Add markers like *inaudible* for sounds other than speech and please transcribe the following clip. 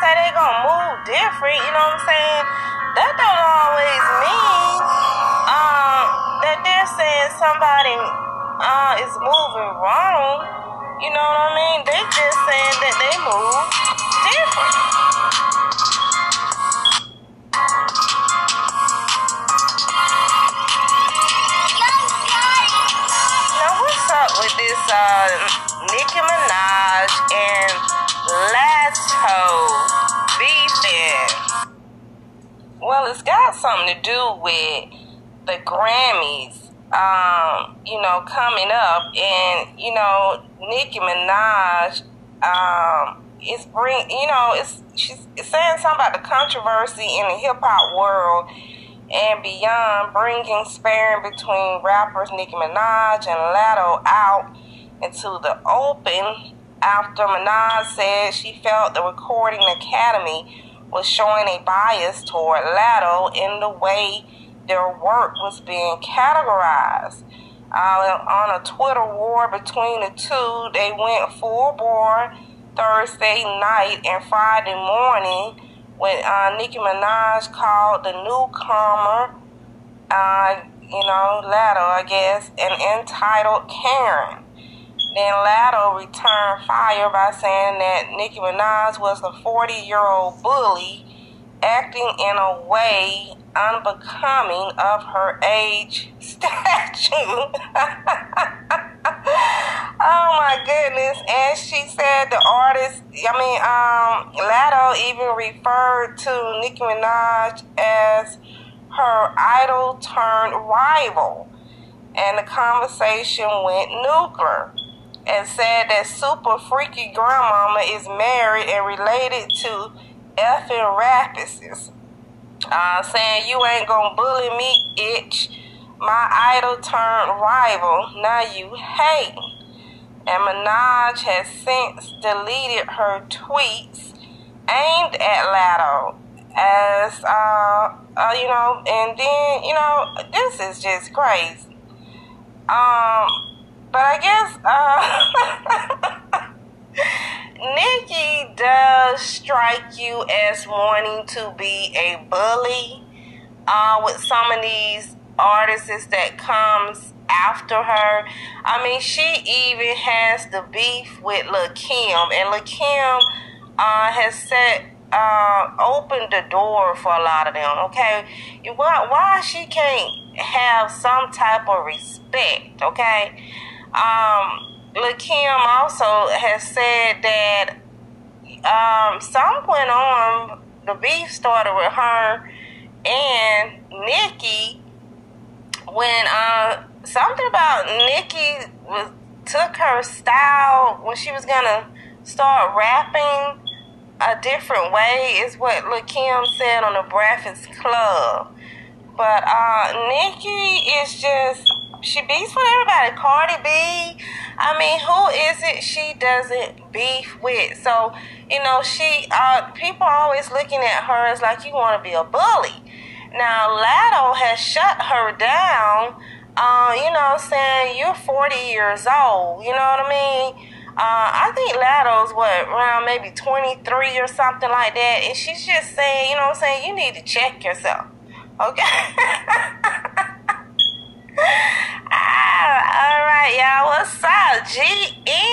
say they gonna move different, you know what I'm saying? That don't always mean um, that they're saying somebody uh, is moving wrong. You know what I mean? They just saying that they move different. Now what's up with this uh, Nicki Minaj and Latto beefing? Well, it's got something to do with the Grammys um, you know, coming up, and you know, Nicki Minaj, um, is bring, you know, it's she's saying something about the controversy in the hip hop world and beyond, bringing sparing between rappers Nicki Minaj and Latto out into the open after Minaj said she felt the Recording Academy was showing a bias toward Latto in the way their work was being categorized. Uh, on a Twitter war between the two, they went full bore Thursday night and Friday morning when uh, Nicki Minaj called the newcomer, uh, you know, Latto, I guess, an entitled Karen. Then Latto returned fire by saying that Nicki Minaj was a 40 year old bully acting in a way unbecoming of her age stature. *laughs* oh my goodness. And she said the artist, I mean, um, Latto even referred to Nicki Minaj as her idol turned rival. And the conversation went nuclear and said that super freaky grandmama is married and related to effing rapists uh, saying you ain't gonna bully me, itch. My idol turned rival. Now you hate. And Minaj has since deleted her tweets aimed at Latto as uh, uh, you know, and then you know this is just crazy. Um, but I guess uh. *laughs* Nicki does strike you as wanting to be a bully uh, with some of these artists that comes after her. I mean, she even has the beef with Lil Kim, and Lil Kim uh, has set uh, opened the door for a lot of them. Okay, why why she can't have some type of respect? Okay, um Kim also has said that um, some went on, the beef started with her and Nicki when uh, something about Nicki was took her style when she was gonna start rapping a different way is what Lil Kim said on the Breakfast Club. But uh, Nicki is just she beats with everybody. Cardi B. I mean, who is it she doesn't beef with? So, you know, she uh people are always looking at her as like you want to be a bully. Now, Latto has shut her down. Uh, you know, saying you're 40 years old. You know what I mean? Uh, I think Latto's what around maybe 23 or something like that, and she's just saying, you know what I'm saying? You need to check yourself. Okay. *laughs* ah,